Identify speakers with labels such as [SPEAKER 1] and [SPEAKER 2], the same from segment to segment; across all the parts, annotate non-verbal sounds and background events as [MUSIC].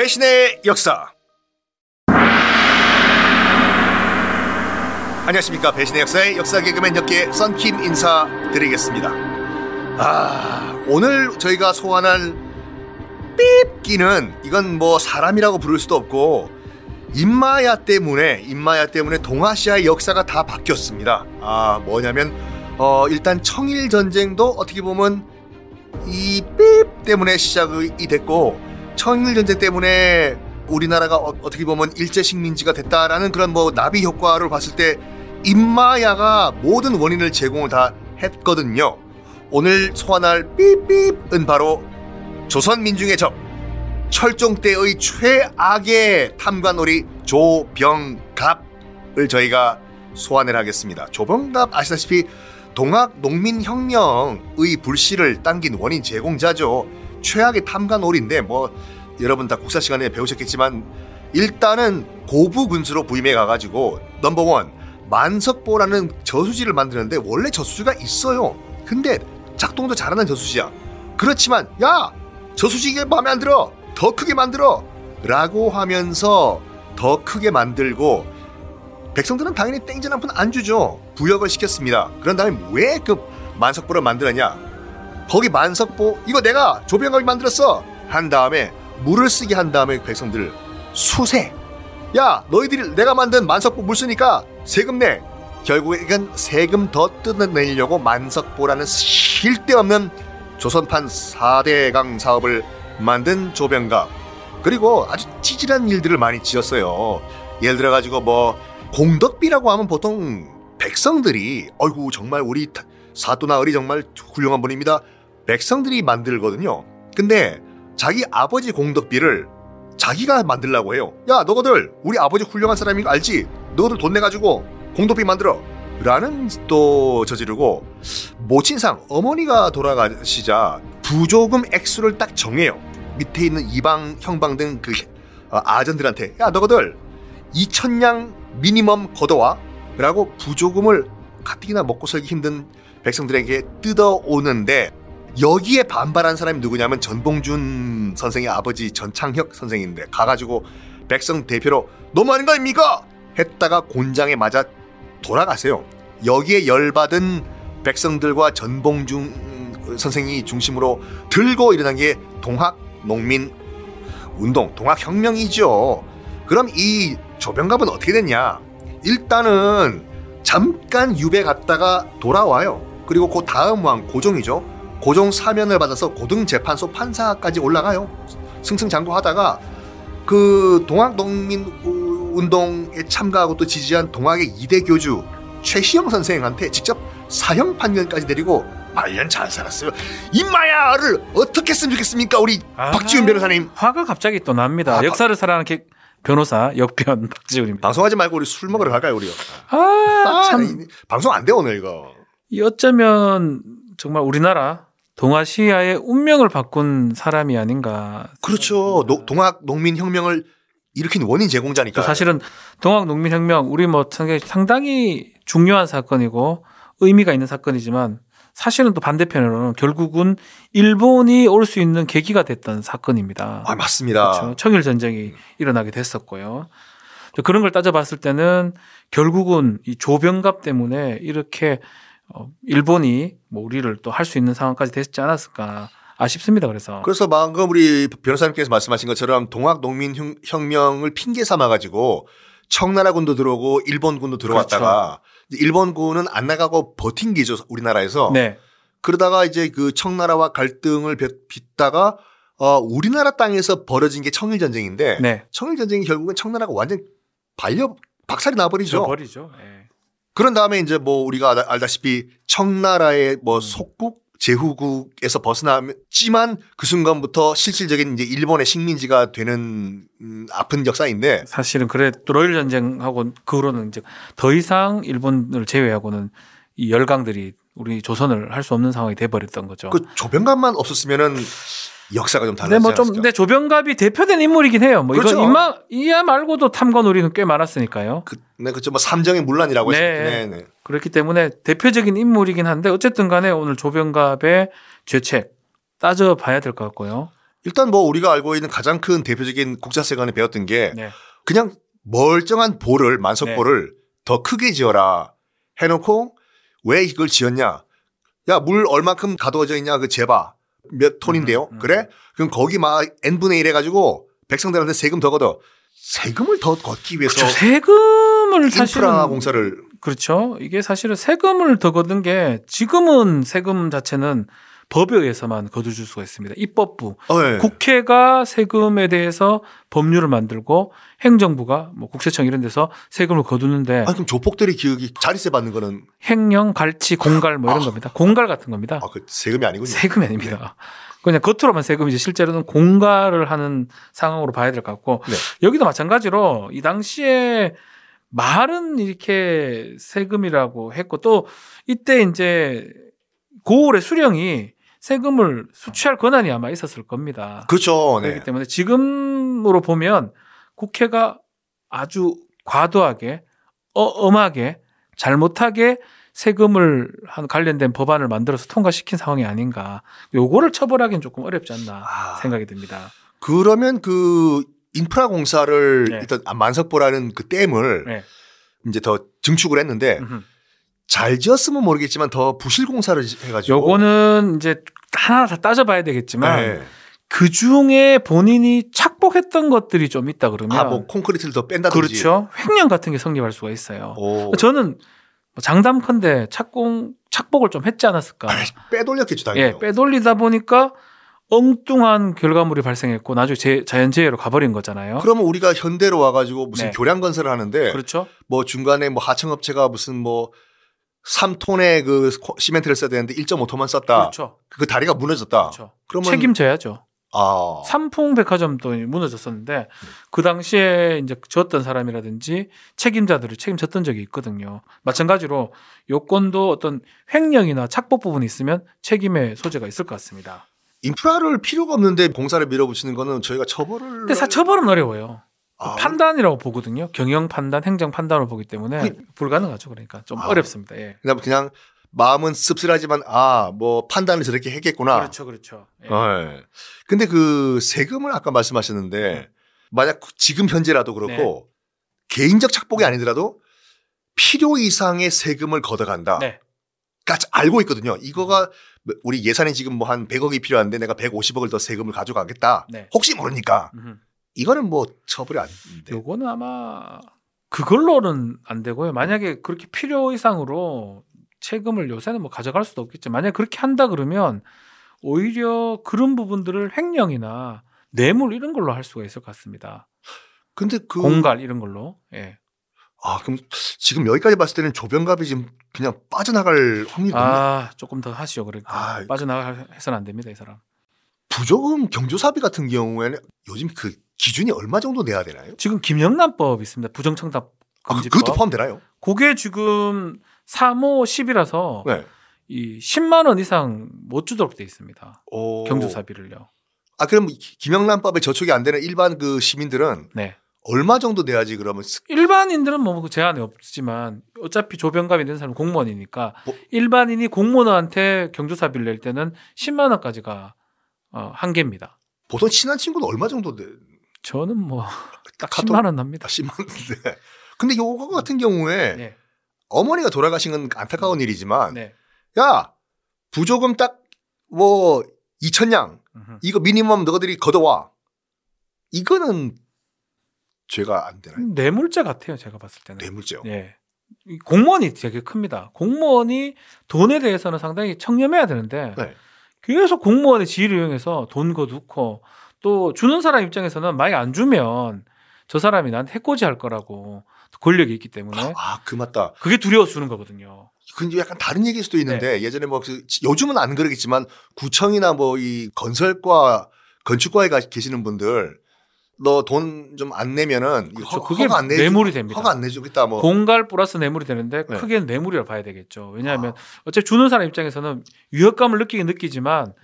[SPEAKER 1] 배신의 역사. 안녕하십니까 배신의 역사의 역사 개그맨 역계 썬킴 인사드리겠습니다. 아 오늘 저희가 소환할 삐끼는 이건 뭐 사람이라고 부를 수도 없고 인마야 때문에 인마야 때문에 동아시아의 역사가 다 바뀌었습니다. 아 뭐냐면 어 일단 청일 전쟁도 어떻게 보면 이삐 때문에 시작이 됐고 청일 전쟁 때문에 우리나라가 어, 떻게 보면 일제 식민지가 됐다라는 그런 뭐 나비 효과를 봤을 때 인마야가 모든 원인을 제공을 다 했거든요. 오늘 소환할 삐삐은 바로 조선 민중의 적 철종 때의 최악의 탐관오리 조병갑을 저희가 소환을 하겠습니다. 조병갑 아시다시피 동학 농민혁명의 불씨를 당긴 원인 제공자죠. 최악의 탐관오리인데 뭐 여러분 다 국사 시간에 배우셨겠지만 일단은 고부 군수로 부임해 가가지고 넘버원 만석보라는 저수지를 만드는데 원래 저수지가 있어요. 근데 작동도 잘하는 저수지야. 그렇지만 야 저수지 게 마음에 안 들어. 더 크게 만들어. 라고 하면서 더 크게 만들고 백성들은 당연히 땡전 한 푼 안 주죠. 부역을 시켰습니다. 그런 다음에 왜 그 만석보를 만들었냐? 거기 만석보 이거 내가 조병갑이 만들었어. 한 다음에 물을 쓰게 한 다음에 백성들 수세. 야 너희들이 내가 만든 만석보 물 쓰니까 세금 내. 이건 세금 더 뜯어내려고 만석보라는 실데없는 조선판 4대강 사업을 만든 조병갑. 그리고 아주 찌질한 일들을 많이 지었어요. 예를 들어 가지고 뭐 공덕비라고 하면 보통 백성들이 어이구 정말 우리 사또나으리 정말 훌륭한 분입니다. 백성들이 만들거든요. 근데 자기 아버지 공덕비를 자기가 만들라고 해요. 야 너희들 우리 아버지 훌륭한 사람인 거 알지? 너희들 돈 내가지고 공덕비 만들어. 라는 또 저지르고 모친상 어머니가 돌아가시자 부조금 액수를 딱 정해요. 밑에 있는 이방 형방 등 그 아전들한테 야 너희들 2천냥 미니멈 걷어와 라고 부조금을 가뜩이나 먹고 살기 힘든 백성들에게 뜯어오는데 여기에 반발한 사람이 누구냐면 전봉준 선생의 아버지 전창혁 선생인데 가가지고 백성 대표로 너무하는 거 아닙니까? 했다가 곤장에 맞아 돌아가세요. 여기에 열받은 백성들과 전봉준 선생이 중심으로 들고 일어난 게 동학 농민 운동, 동학 혁명이죠. 그럼 이 조병갑은 어떻게 됐냐? 일단은 잠깐 유배 갔다가 돌아와요. 그리고 그 다음 왕 고종이죠. 고종 사면을 받아서 고등재판소 판사까지 올라가요. 승승장구하다가 그 동학농민 운동에 참가하고 또 지지한 동학의 이대 교주 최시영 선생한테 직접 사형 판결까지 내리고 말년 잘 살았어요. 임마야를 어떻게 했으면 좋겠습니까, 우리 아, 박지훈 변호사님?
[SPEAKER 2] 화가 갑자기 또 납니다. 아, 역사를 사랑하는 게 변호사 역변 [LAUGHS] 박지훈입니다.
[SPEAKER 1] 방송하지 말고 우리 술 먹으러 갈까요, 우리요?
[SPEAKER 2] 아, 아 참.
[SPEAKER 1] 방송 안 돼, 오늘 이거.
[SPEAKER 2] 어쩌면 정말 우리나라 동아시아의 운명을 바꾼 사람이 아닌가.
[SPEAKER 1] 그렇죠. 노, 동학 농민 혁명을 일으킨 원인 제공자니까.
[SPEAKER 2] 사실은 동학 농민 혁명 우리 뭐 상당히 중요한 사건이고 의미가 있는 사건이지만 사실은 또 반대편으로는 결국은 일본이 올 수 있는 계기가 됐던 사건입니다.
[SPEAKER 1] 아, 맞습니다.
[SPEAKER 2] 그렇죠. 청일 전쟁이 일어나게 됐었고요. 그런 걸 따져봤을 때는 결국은 이 조병갑 때문에 이렇게 어, 일본이 뭐 우리를 또 할 수 있는 상황까지 됐지 않았을까 아쉽습니다. 그래서
[SPEAKER 1] 그래서 방금 우리 변호사님께서 말씀하신 것처럼 동학 농민 혁명을 핑계 삼아 가지고 청나라군도 들어오고 일본군도 들어왔다가 그렇죠. 일본군은 안 나가고 버틴 기죠 우리나라에서. 네. 그러다가 이제 그 청나라와 갈등을 빚다가 어 우리나라 땅에서 벌어진 게 청일 전쟁인데 네. 청일 전쟁이 결국은 청나라가 완전 발려 박살이 나버리죠.
[SPEAKER 2] 버리죠. 네.
[SPEAKER 1] 그런 다음에 이제 뭐 우리가 알다시피 청나라의 뭐 음. 속국 제후국에서 벗어나지만 그 순간부터 실질적인 이제 일본의 식민지가 되는 음, 아픈 역사인데
[SPEAKER 2] 사실은 그래 또 러일 전쟁하고 그 후로는 이제 더 이상 일본을 제외하고는 이 열강들이 우리 조선을 할 수 없는 상황이 돼 버렸던 거죠.
[SPEAKER 1] 그 조병감만 없었으면은 역사가 좀 달라지지 네,
[SPEAKER 2] 뭐좀 근데 조병갑이 대표된 인물이긴 해요. 뭐 그렇죠. 이건 이마 이야 말고도 탐관 우리는 꽤 많았으니까요.
[SPEAKER 1] 그, 네, 그렇죠. 뭐 삼정의 문란이라고
[SPEAKER 2] 네. 네, 네. 그렇기 때문에 대표적인 인물이긴 한데 어쨌든 간에 오늘 조병갑의 죄책 따져 봐야 될 것 같고요.
[SPEAKER 1] 일단 뭐 우리가 알고 있는 가장 큰 대표적인 국자세관에 배웠던 게
[SPEAKER 2] 네.
[SPEAKER 1] 그냥 멀쩡한 볼을 만석볼을 더 크게 지어라 해놓고 왜 이걸 지었냐? 야 물 얼마큼 가둬져 있냐 그 재봐 몇 톤인데요.
[SPEAKER 2] 음, 음.
[SPEAKER 1] 그래? 그럼 거기 막 n 분의 1 해가지고 백성들한테 세금 더 걷어. 세금을 더 걷기 위해서
[SPEAKER 2] 그렇죠. 세금을 사실은
[SPEAKER 1] 인프라 공사를
[SPEAKER 2] 그렇죠. 이게 사실은 세금을 더 거둔 게 지금은 세금 자체는 법에 의해서만 거둬줄 수가 있습니다. 입법부,
[SPEAKER 1] 어, 예.
[SPEAKER 2] 국회가 세금에 대해서 법률을 만들고 행정부가 뭐 국세청 이런 데서 세금을 거두는데
[SPEAKER 1] 아 그럼 조폭들이 기억이 자리세 받는 거는
[SPEAKER 2] 횡령, 갈치, 공갈 뭐 이런
[SPEAKER 1] 아.
[SPEAKER 2] 겁니다. 공갈 같은 겁니다.
[SPEAKER 1] 아 그 세금이 아니군요.
[SPEAKER 2] 세금이 아닙니다. 그냥 겉으로만 세금이지 실제로는 공갈을 하는 상황으로 봐야 될 것 같고
[SPEAKER 1] 네.
[SPEAKER 2] 여기도 마찬가지로 이 당시에 말은 이렇게 세금이라고 했고 또 이때 이제 고을의 수령이 세금을 수취할 권한이 아마 있었을 겁니다.
[SPEAKER 1] 그렇죠. 네.
[SPEAKER 2] 그렇기 때문에 지금으로 보면 국회가 아주 과도하게 어, 엄하게 잘못하게 세금을 한 관련된 법안을 만들어서 통과시킨 상황이 아닌가. 요거를 처벌하기는 조금 어렵지 않나
[SPEAKER 1] 아.
[SPEAKER 2] 생각이 듭니다.
[SPEAKER 1] 그러면 그 인프라 공사를
[SPEAKER 2] 네.
[SPEAKER 1] 일단 만석보라는 그 댐을
[SPEAKER 2] 네.
[SPEAKER 1] 이제 더 증축을 했는데
[SPEAKER 2] 음흠.
[SPEAKER 1] 잘 지었으면 모르겠지만 더 부실 공사를 해가지고
[SPEAKER 2] 요거는 이제 하나 다 따져봐야 되겠지만
[SPEAKER 1] 네.
[SPEAKER 2] 그 중에 본인이 착복했던 것들이 좀 있다 그러면
[SPEAKER 1] 아뭐 콘크리트를 더 뺀다든지
[SPEAKER 2] 그렇죠. 횡령 같은 게 성립할 수가 있어요.
[SPEAKER 1] 오,
[SPEAKER 2] 저는 뭐 장담컨대 착공 착복을 좀 했지 않았을까.
[SPEAKER 1] 빼돌렸겠죠 당연히.
[SPEAKER 2] 예, 빼돌리다 보니까 엉뚱한 결과물이 발생했고 나중에 재- 자연재해로 가버린 거잖아요.
[SPEAKER 1] 그러면 우리가 현대로 와가지고 무슨
[SPEAKER 2] 네.
[SPEAKER 1] 교량 건설을 하는데
[SPEAKER 2] 그렇죠.
[SPEAKER 1] 뭐 중간에 뭐 하청업체가 무슨 뭐 3톤의 그 코- 시멘트를 써야 되는데 1.5톤만 썼다.
[SPEAKER 2] 그렇죠.
[SPEAKER 1] 그 다리가 무너졌다.
[SPEAKER 2] 그렇죠.
[SPEAKER 1] 그러면
[SPEAKER 2] 책임져야죠.
[SPEAKER 1] 아
[SPEAKER 2] 삼풍 백화점도 무너졌었는데 그 당시에 이제 졌던 사람이라든지 책임자들을 책임졌던 적이 있거든요. 마찬가지로 요건도 어떤 횡령이나 착복 부분이 있으면 책임의 소재가 있을 것 같습니다.
[SPEAKER 1] 인프라를 필요가 없는데 공사를 밀어붙이는 거는 저희가 처벌을
[SPEAKER 2] 근데 사 처벌은 어려워요.
[SPEAKER 1] 아,
[SPEAKER 2] 판단이라고 보거든요. 경영 판단, 행정 판단을 보기 때문에
[SPEAKER 1] 그-
[SPEAKER 2] 불가능하죠. 그러니까 좀
[SPEAKER 1] 아.
[SPEAKER 2] 어렵습니다. 예.
[SPEAKER 1] 그냥 그냥 마음은 씁쓸하지만 아 뭐 판단을 저렇게 했겠구나.
[SPEAKER 2] 그렇죠, 그렇죠. 예.
[SPEAKER 1] 네. 근데 그 세금을 아까 말씀하셨는데 만약 지금 현재라도 그렇고
[SPEAKER 2] 네.
[SPEAKER 1] 개인적 착복이 아니더라도 필요 이상의 세금을 걷어간다.
[SPEAKER 2] 네.
[SPEAKER 1] 까지 알고 있거든요. 이거가 우리 예산이 지금 뭐 한 100억이 필요한데 내가 150억을 더 세금을 가져가겠다.
[SPEAKER 2] 네.
[SPEAKER 1] 혹시 모르니까
[SPEAKER 2] 음흠.
[SPEAKER 1] 이거는 뭐 처벌이 안 돼.
[SPEAKER 2] 요거는 아마 그걸로는 안 되고요. 만약에 그렇게 필요 이상으로 세금을 요새는 뭐 가져갈 수도 없겠죠. 만약 에 그렇게 한다 그러면 오히려 그런 부분들을 횡령이나 뇌물 이런 걸로 할 수가 있을 것 같습니다.
[SPEAKER 1] 근데 그
[SPEAKER 2] 공갈 이런 걸로. 예.
[SPEAKER 1] 아 그럼 지금 여기까지 봤을 때는 조병갑이 지금 그냥 빠져나갈 확률이.
[SPEAKER 2] 아 조금 더 하시오. 그러니까
[SPEAKER 1] 아,
[SPEAKER 2] 빠져나가 해서는 안 됩니다, 이 사람.
[SPEAKER 1] 부조금 경조사비 같은 경우에는 요즘 그 기준이 얼마 정도 내야 되나요?
[SPEAKER 2] 지금 김영란법 있습니다. 부정청탁
[SPEAKER 1] 아, 그-. 그것도 포함되나요?
[SPEAKER 2] 그게 지금 3호 10이라서
[SPEAKER 1] 네.
[SPEAKER 2] 이 10만 원 이상 못 주도록 돼 있습니다.
[SPEAKER 1] 오.
[SPEAKER 2] 경조사비를요.
[SPEAKER 1] 아 그럼 김영란법에 저촉이 안 되는 일반 그 시민들은
[SPEAKER 2] 네.
[SPEAKER 1] 얼마 정도 내야지 그러면 스-
[SPEAKER 2] 일반인들은 뭐그 제한이 없지만 어차피 조병갑이 된 사람은 공무원이니까
[SPEAKER 1] 뭐-
[SPEAKER 2] 일반인이 공무원한테 경조사비를 낼 때는 10만 원까지가 어, 한계입니다.
[SPEAKER 1] 보통 친한 친구는 얼마 정도 내?
[SPEAKER 2] 저는 뭐딱
[SPEAKER 1] 카톡-
[SPEAKER 2] 10만 원 납니다.
[SPEAKER 1] 아, 10만 원인데. 근데 요거 같은 경우에
[SPEAKER 2] 네.
[SPEAKER 1] 어머니가 돌아가신 건 안타까운 일이지만
[SPEAKER 2] 네.
[SPEAKER 1] 야 부조금 딱뭐 2천냥
[SPEAKER 2] 음흠.
[SPEAKER 1] 이거 미니멈 너희들이 걷어와 이거는 죄가 안 되나요?
[SPEAKER 2] 뇌물죄 같아요, 제가 봤을 때는.
[SPEAKER 1] 뇌물죄요.
[SPEAKER 2] 예. 이 공무원이 되게 큽니다. 공무원이 돈에 대해서는 상당히 청렴해야 되는데
[SPEAKER 1] 네.
[SPEAKER 2] 계속 공무원의 지위를 이용해서 돈 거두고 또 주는 사람 입장에서는 많이 안 주면 저 사람이 나한테 해코지 할 거라고 권력이 있기 때문에
[SPEAKER 1] 아, 그 맞다.
[SPEAKER 2] 그게 두려워서 주는 거거든요.
[SPEAKER 1] 근데 약간 다른 얘기일 수도 있는데
[SPEAKER 2] 네.
[SPEAKER 1] 예전에 뭐 그, 요즘은 안 그러겠지만 구청이나 뭐 이 건설과 건축과에 가 계시는 분들 너 돈 좀 안 내면은
[SPEAKER 2] 그렇죠.
[SPEAKER 1] 허,
[SPEAKER 2] 그게
[SPEAKER 1] 허가 안 내주,
[SPEAKER 2] 뇌물이 됩니다.
[SPEAKER 1] 허가 안 내주겠다 뭐.
[SPEAKER 2] 공갈 플러스 뇌물이 되는데
[SPEAKER 1] 네.
[SPEAKER 2] 크게 뇌물이라 봐야 되겠죠. 왜냐하면
[SPEAKER 1] 아.
[SPEAKER 2] 어차피 주는 사람 입장에서는 위협감을 느끼긴 느끼지만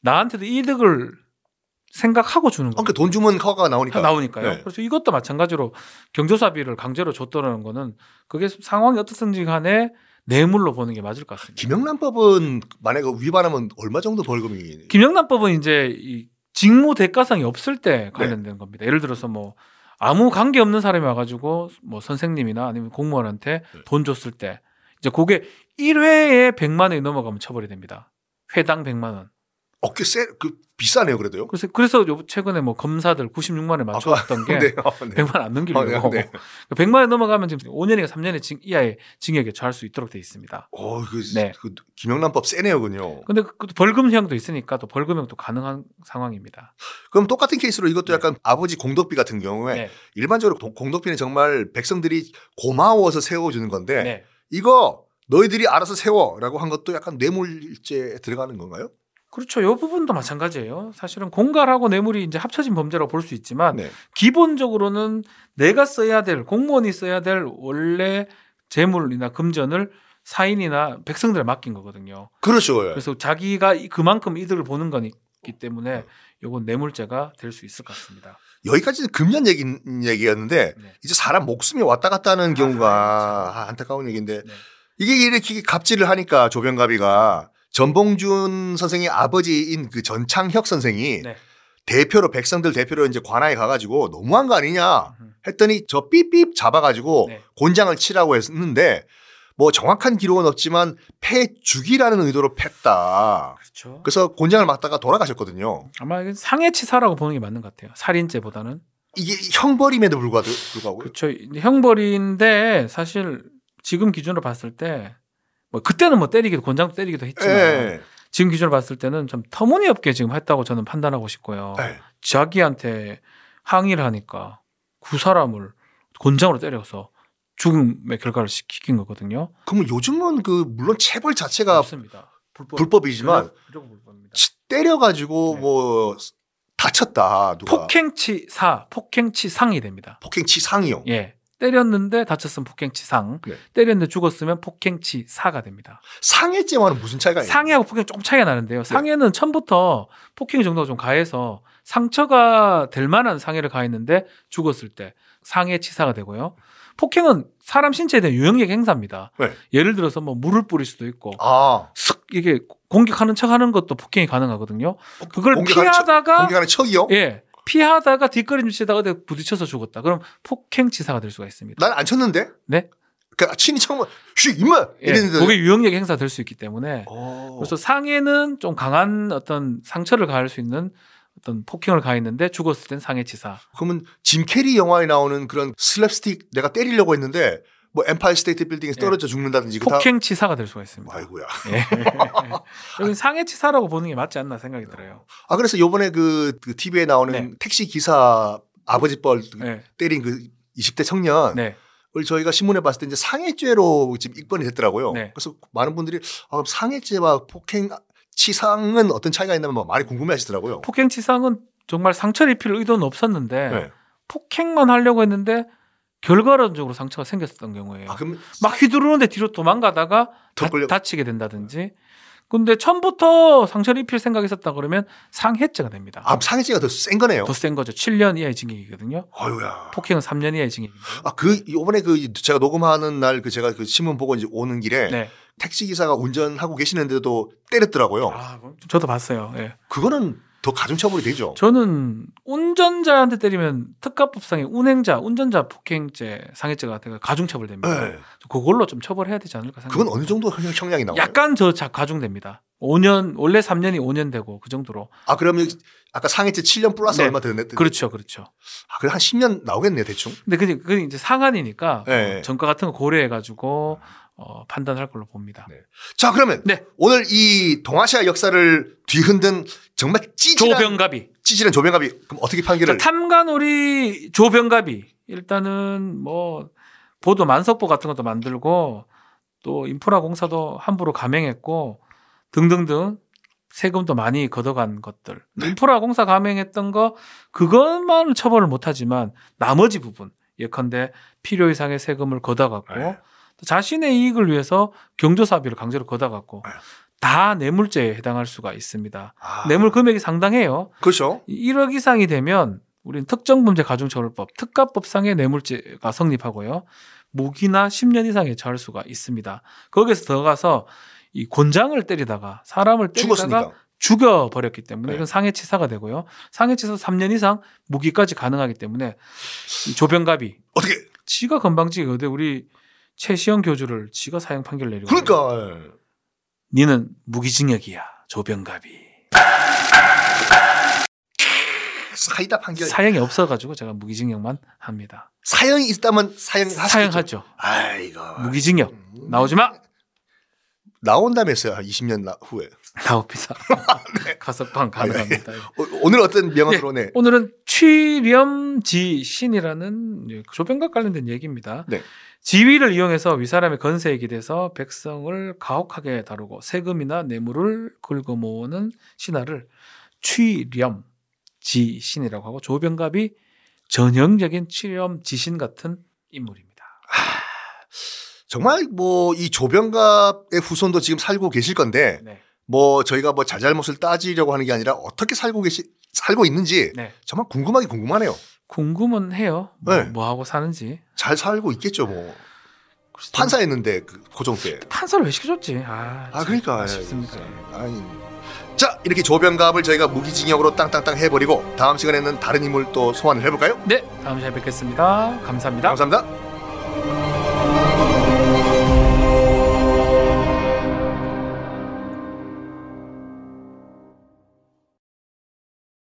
[SPEAKER 2] 나한테도 이득을 생각하고 주는 거예요.
[SPEAKER 1] 그러니까 돈 주면 허가가 나오니까.
[SPEAKER 2] 나오니까요.
[SPEAKER 1] 네.
[SPEAKER 2] 그래서 이것도 마찬가지로 경조사비를 강제로 줬다는 거는 그게 상황이 어떻든지 간에 뇌물로 보는 게 맞을 것 같습니다.
[SPEAKER 1] 김영란법은 만약에 위반하면 얼마 정도 벌금이?
[SPEAKER 2] 김영란법은 이제 이 직무 대가성이 없을 때 관련된 겁니다. 예를 들어서 뭐 아무 관계 없는 사람이 와가지고 뭐 선생님이나 아니면 공무원한테
[SPEAKER 1] 네.
[SPEAKER 2] 돈 줬을 때 이제 그게 1회에 100만 원이 넘어가면 처벌이 됩니다. 회당 100만 원.
[SPEAKER 1] 어깨 세, 그 비싸네요, 그래도요.
[SPEAKER 2] 그래서 그래서 요- 최근에 뭐 검사들 96만 원에 맞춰왔던 게 [LAUGHS]
[SPEAKER 1] 네, 어, 네.
[SPEAKER 2] 100만 원안 넘기려고.
[SPEAKER 1] 어, 네, 네.
[SPEAKER 2] 100만 원 넘어가면 지금 5년이나 3년의 징, 이하의 징역에 처할 수 있도록 돼 있습니다.
[SPEAKER 1] 어, 그,
[SPEAKER 2] 네.
[SPEAKER 1] 그 김영란법 세네요, 군요.
[SPEAKER 2] 근데 그 벌금형도 있으니까 또 벌금형도 가능한 상황입니다.
[SPEAKER 1] 그럼 똑같은 케이스로 이것도
[SPEAKER 2] 네.
[SPEAKER 1] 약간 아버지 공덕비 같은 경우에
[SPEAKER 2] 네.
[SPEAKER 1] 일반적으로 동- 공덕비는 정말 백성들이 고마워서 세워주는 건데
[SPEAKER 2] 네.
[SPEAKER 1] 이거 너희들이 알아서 세워라고 한 것도 약간 뇌물죄에 들어가는 건가요?
[SPEAKER 2] 그렇죠. 이 부분도 마찬가지예요. 사실은 공갈하고 뇌물이 이제 합쳐진 범죄라고 볼 수 있지만
[SPEAKER 1] 네.
[SPEAKER 2] 기본적으로는 내가 써야 될 공무원이 써야 될 원래 재물이나 금전을 사인이나 백성들에 맡긴 거거든요.
[SPEAKER 1] 그렇죠. 예.
[SPEAKER 2] 그래서 자기가 이- 그만큼 이득을 보는 거기 때문에 이건 뇌물죄가 될 수 있을 것 같습니다.
[SPEAKER 1] 여기까지는 금년 얘기, 얘기였는데
[SPEAKER 2] 네.
[SPEAKER 1] 이제 사람 목숨이 왔다 갔다 하는 경우가
[SPEAKER 2] 아,
[SPEAKER 1] 아, 안타까운 얘기인데
[SPEAKER 2] 네.
[SPEAKER 1] 이게 이렇게 갑질을 하니까 조병갑이가 전봉준 선생의 아버지인 그 전창혁 선생이
[SPEAKER 2] 네.
[SPEAKER 1] 대표로 백성들 대표로 이제 관아에 가가지고 너무한 거 아니냐
[SPEAKER 2] 음.
[SPEAKER 1] 했더니 저 삐삐 잡아가지고
[SPEAKER 2] 네.
[SPEAKER 1] 곤장을 치라고 했는데 뭐 정확한 기록은 없지만 패 죽이라는 의도로 팼다.
[SPEAKER 2] 그렇죠.
[SPEAKER 1] 그래서 곤장을 맞다가 돌아가셨거든요.
[SPEAKER 2] 아마 상해치사라고 보는 게 맞는 것 같아요. 살인죄보다는.
[SPEAKER 1] 이게 형벌임에도 불구하고.
[SPEAKER 2] 그렇죠. 형벌인데 사실 지금 기준으로 봤을 때 뭐 그때는 뭐 때리기도 곤장 때리기도 했지만
[SPEAKER 1] 예.
[SPEAKER 2] 지금 기준으로 봤을 때는 좀 터무니없게 지금 했다고 저는 판단하고 싶고요.
[SPEAKER 1] 예.
[SPEAKER 2] 자기한테 항의를 하니까 그 사람을 곤장으로 때려서 죽음의 결과를 시킨 거거든요.
[SPEAKER 1] 그러면 요즘은 그 물론 체벌 자체가
[SPEAKER 2] 없습니다. 불법.
[SPEAKER 1] 치- 때려가지고
[SPEAKER 2] 네.
[SPEAKER 1] 뭐 다쳤다 누가
[SPEAKER 2] 폭행치사, 폭행치상이 됩니다.
[SPEAKER 1] 폭행치상이요.
[SPEAKER 2] 예. 때렸는데 다쳤으면 폭행치상,
[SPEAKER 1] 네.
[SPEAKER 2] 때렸는데 죽었으면 폭행치사가 됩니다.
[SPEAKER 1] 상해죄와는 무슨 차이가 있나요?
[SPEAKER 2] 상해하고 폭행 조금 차이가
[SPEAKER 1] 네.
[SPEAKER 2] 나는데요. 상해는 처음부터 폭행 정도가 좀 가해서 상처가 될 만한 상해를 가했는데 죽었을 때 상해치사가 되고요. 폭행은 사람 신체에 대한 유형력 행사입니다.
[SPEAKER 1] 네.
[SPEAKER 2] 예를 들어서 뭐 물을 뿌릴 수도 있고
[SPEAKER 1] 아
[SPEAKER 2] 슥 이게 공격하는 척하는 것도 폭행이 가능하거든요. 그걸
[SPEAKER 1] 공격하는 척-
[SPEAKER 2] 피하다가
[SPEAKER 1] 공격하는 척이요?
[SPEAKER 2] 예 피하다가 뒷걸음질 치다가 부딪혀서 죽었다. 그럼 폭행치사가 될 수가 있습니다.
[SPEAKER 1] 난 안 쳤는데.
[SPEAKER 2] 네?
[SPEAKER 1] 그 친이 처음 슉 임마
[SPEAKER 2] 예,
[SPEAKER 1] 이랬는데.
[SPEAKER 2] 그게 유형력 행사가 될수 있기 때문에
[SPEAKER 1] 어.
[SPEAKER 2] 그래서 상해는 좀 강한 어떤 상처를 가할 수 있는 어떤 폭행을 가했는데 죽었을 땐 상해치사.
[SPEAKER 1] 그러면 짐 캐리 영화에 나오는 그런 슬랩스틱 내가 때리려고 했는데 뭐 엠파이어 스테이트 빌딩에서
[SPEAKER 2] 예.
[SPEAKER 1] 떨어져 죽는다든지 그 다-
[SPEAKER 2] 폭행치사가 될 수가 있습니다.
[SPEAKER 1] 아이고야.
[SPEAKER 2] 예. [LAUGHS] 여기 상해치사라고 보는 게 맞지 않나 생각이 들어요.
[SPEAKER 1] 아 그래서 요번에 그, 그 TV에 나오는
[SPEAKER 2] 네.
[SPEAKER 1] 택시 기사 아버지 뻘
[SPEAKER 2] 네.
[SPEAKER 1] 때린 그 20대 청년을
[SPEAKER 2] 네.
[SPEAKER 1] 저희가 신문에 봤을 때 이제 상해죄로 지금 입건이 됐더라고요.
[SPEAKER 2] 네.
[SPEAKER 1] 그래서 많은 분들이 아, 상해죄와 폭행 치상은 어떤 차이가 있나 뭐 많이 궁금해하시더라고요.
[SPEAKER 2] 폭행 치상은 정말 상처를 입힐 의도는 없었는데
[SPEAKER 1] 네.
[SPEAKER 2] 폭행만 하려고 했는데 결과론적으로 상처가 생겼었던 경우에요.
[SPEAKER 1] 아
[SPEAKER 2] 막 휘두르는데 뒤로 도망가다가
[SPEAKER 1] 더
[SPEAKER 2] 다, 다치게 된다든지. 근데 처음부터 상처를 입힐 생각이 있었다 그러면 상해죄가 됩니다.
[SPEAKER 1] 아 상해죄가 더 센 거네요.
[SPEAKER 2] 더 센 거죠. 7년 이하의 징역이거든요.
[SPEAKER 1] 아유야.
[SPEAKER 2] 폭행은 3년 이하의 징역입니다.
[SPEAKER 1] 아그 요번에 그 제가 녹음하는 날 그 제가 그 신문 보고 이제 오는 길에
[SPEAKER 2] 네.
[SPEAKER 1] 택시 기사가 운전하고 계시는데도 때렸더라고요.
[SPEAKER 2] 아, 저도 봤어요. 예.
[SPEAKER 1] 그거는 더 가중처벌이 되죠.
[SPEAKER 2] 저는 운전자한테 때리면 특가법상의 운행자, 운전자 폭행죄, 상해죄가 되가 가중처벌됩니다.
[SPEAKER 1] 네.
[SPEAKER 2] 그걸로 좀 처벌해야 되지 않을까 생각합니다.
[SPEAKER 1] 그건 어느 정도 형- 형량이 나와요?
[SPEAKER 2] 약간 저 자- 가중됩니다. 5년 원래 3년이 5년 되고 그 정도로.
[SPEAKER 1] 아 그러면 아까 상해죄 7년 플러스
[SPEAKER 2] 네.
[SPEAKER 1] 얼마 더 냈?
[SPEAKER 2] 그렇죠, 그렇죠.
[SPEAKER 1] 아, 그래 한 10년 나오겠네요 대충.
[SPEAKER 2] 근데 그게, 그게 이제 상한이니까
[SPEAKER 1] 네.
[SPEAKER 2] 어, 전과 같은 거 고려해가지고 어, 판단할 걸로 봅니다.
[SPEAKER 1] 네. 자 그러면
[SPEAKER 2] 네.
[SPEAKER 1] 오늘 이 동아시아 역사를 뒤흔든 정말 찌질한
[SPEAKER 2] 조병갑이.
[SPEAKER 1] 찌질한 조병갑이 그럼 어떻게 판결을?
[SPEAKER 2] 자, 탐관오리 조병갑이 일단은 뭐 보도 만석보 같은 것도 만들고 또 인프라 공사도 함부로 감행했고 등등등 세금도 많이 걷어간 것들.
[SPEAKER 1] 네.
[SPEAKER 2] 인프라 공사 감행했던 거 그것만 처벌을 못하지만 나머지 부분 예컨대 필요 이상의 세금을 걷어갔고
[SPEAKER 1] 네.
[SPEAKER 2] 또 자신의 이익을 위해서 경조사비를 강제로 걷어갔고
[SPEAKER 1] 네.
[SPEAKER 2] 다 뇌물죄에 해당할 수가 있습니다.
[SPEAKER 1] 아,
[SPEAKER 2] 뇌물 금액이 상당해요.
[SPEAKER 1] 그렇죠.
[SPEAKER 2] 1억 이상이 되면 우리는 특정범죄 가중처벌법 특가법상의 뇌물죄가 성립하고요. 무기나 10년 이상에 처할 수가 있습니다. 거기에서 더 가서 이 곤장을 때리다가 사람을 때리다가
[SPEAKER 1] 죽었으니까.
[SPEAKER 2] 죽여 버렸기 때문에
[SPEAKER 1] 네.
[SPEAKER 2] 이건 상해치사가 되고요. 상해치사 3년 이상 무기까지 가능하기 때문에 이 조병갑이
[SPEAKER 1] 어떻게
[SPEAKER 2] 지가 건방지게 어디 우리 최시영 교주를 지가 사형 판결 내리고
[SPEAKER 1] 그러니까
[SPEAKER 2] 니는 무기징역이야 조병갑이
[SPEAKER 1] 사이다 판결
[SPEAKER 2] 사형이 없어가지고 제가 무기징역만 합니다.
[SPEAKER 1] 사형이 있다면 사형하시죠.
[SPEAKER 2] 사형하죠.
[SPEAKER 1] 아이고
[SPEAKER 2] 무기징역
[SPEAKER 1] 음.
[SPEAKER 2] 나오지 마
[SPEAKER 1] 나온다면서요. 한 20년 나- 후에. [LAUGHS]
[SPEAKER 2] 나옵니다. [LAUGHS] 가석방 가능합니다.
[SPEAKER 1] 어, 오늘 어떤 명언으로 네.
[SPEAKER 2] 오늘은 취렴지 신이라는 예, 조병각 관련된 얘기입니다.
[SPEAKER 1] 네.
[SPEAKER 2] 지위를 이용해서 위사람의 건세에 기대서 백성을 가혹하게 다루고 세금이나 뇌물을 긁어 모으는 신하를 취렴지신이라고 하고 조병갑이 전형적인 취렴지신 같은 인물입니다.
[SPEAKER 1] 정말 뭐 이 조병갑의 후손도 지금 살고 계실 건데
[SPEAKER 2] 네.
[SPEAKER 1] 뭐 저희가 뭐 잘잘못을 따지려고 하는 게 아니라 어떻게 살고 계시 살고 있는지
[SPEAKER 2] 네.
[SPEAKER 1] 정말 궁금하게 궁금하네요.
[SPEAKER 2] 궁금은 해요. 뭐,
[SPEAKER 1] 네.
[SPEAKER 2] 뭐 하고 사는지.
[SPEAKER 1] 잘 살고 있겠죠 뭐.
[SPEAKER 2] 글쎄,
[SPEAKER 1] 판사였는데 그 고정 때.
[SPEAKER 2] 판사를 왜 시켜줬지? 아,
[SPEAKER 1] 아 그러니까
[SPEAKER 2] 아쉽습니다.
[SPEAKER 1] 아니. 자 이렇게 조병갑을 저희가 무기징역으로 땅땅땅 해버리고 다음 시간에는 다른 인물 또 소환을 해볼까요?
[SPEAKER 2] 네, 다음 시간에 뵙겠습니다. 감사합니다.
[SPEAKER 1] 감사합니다.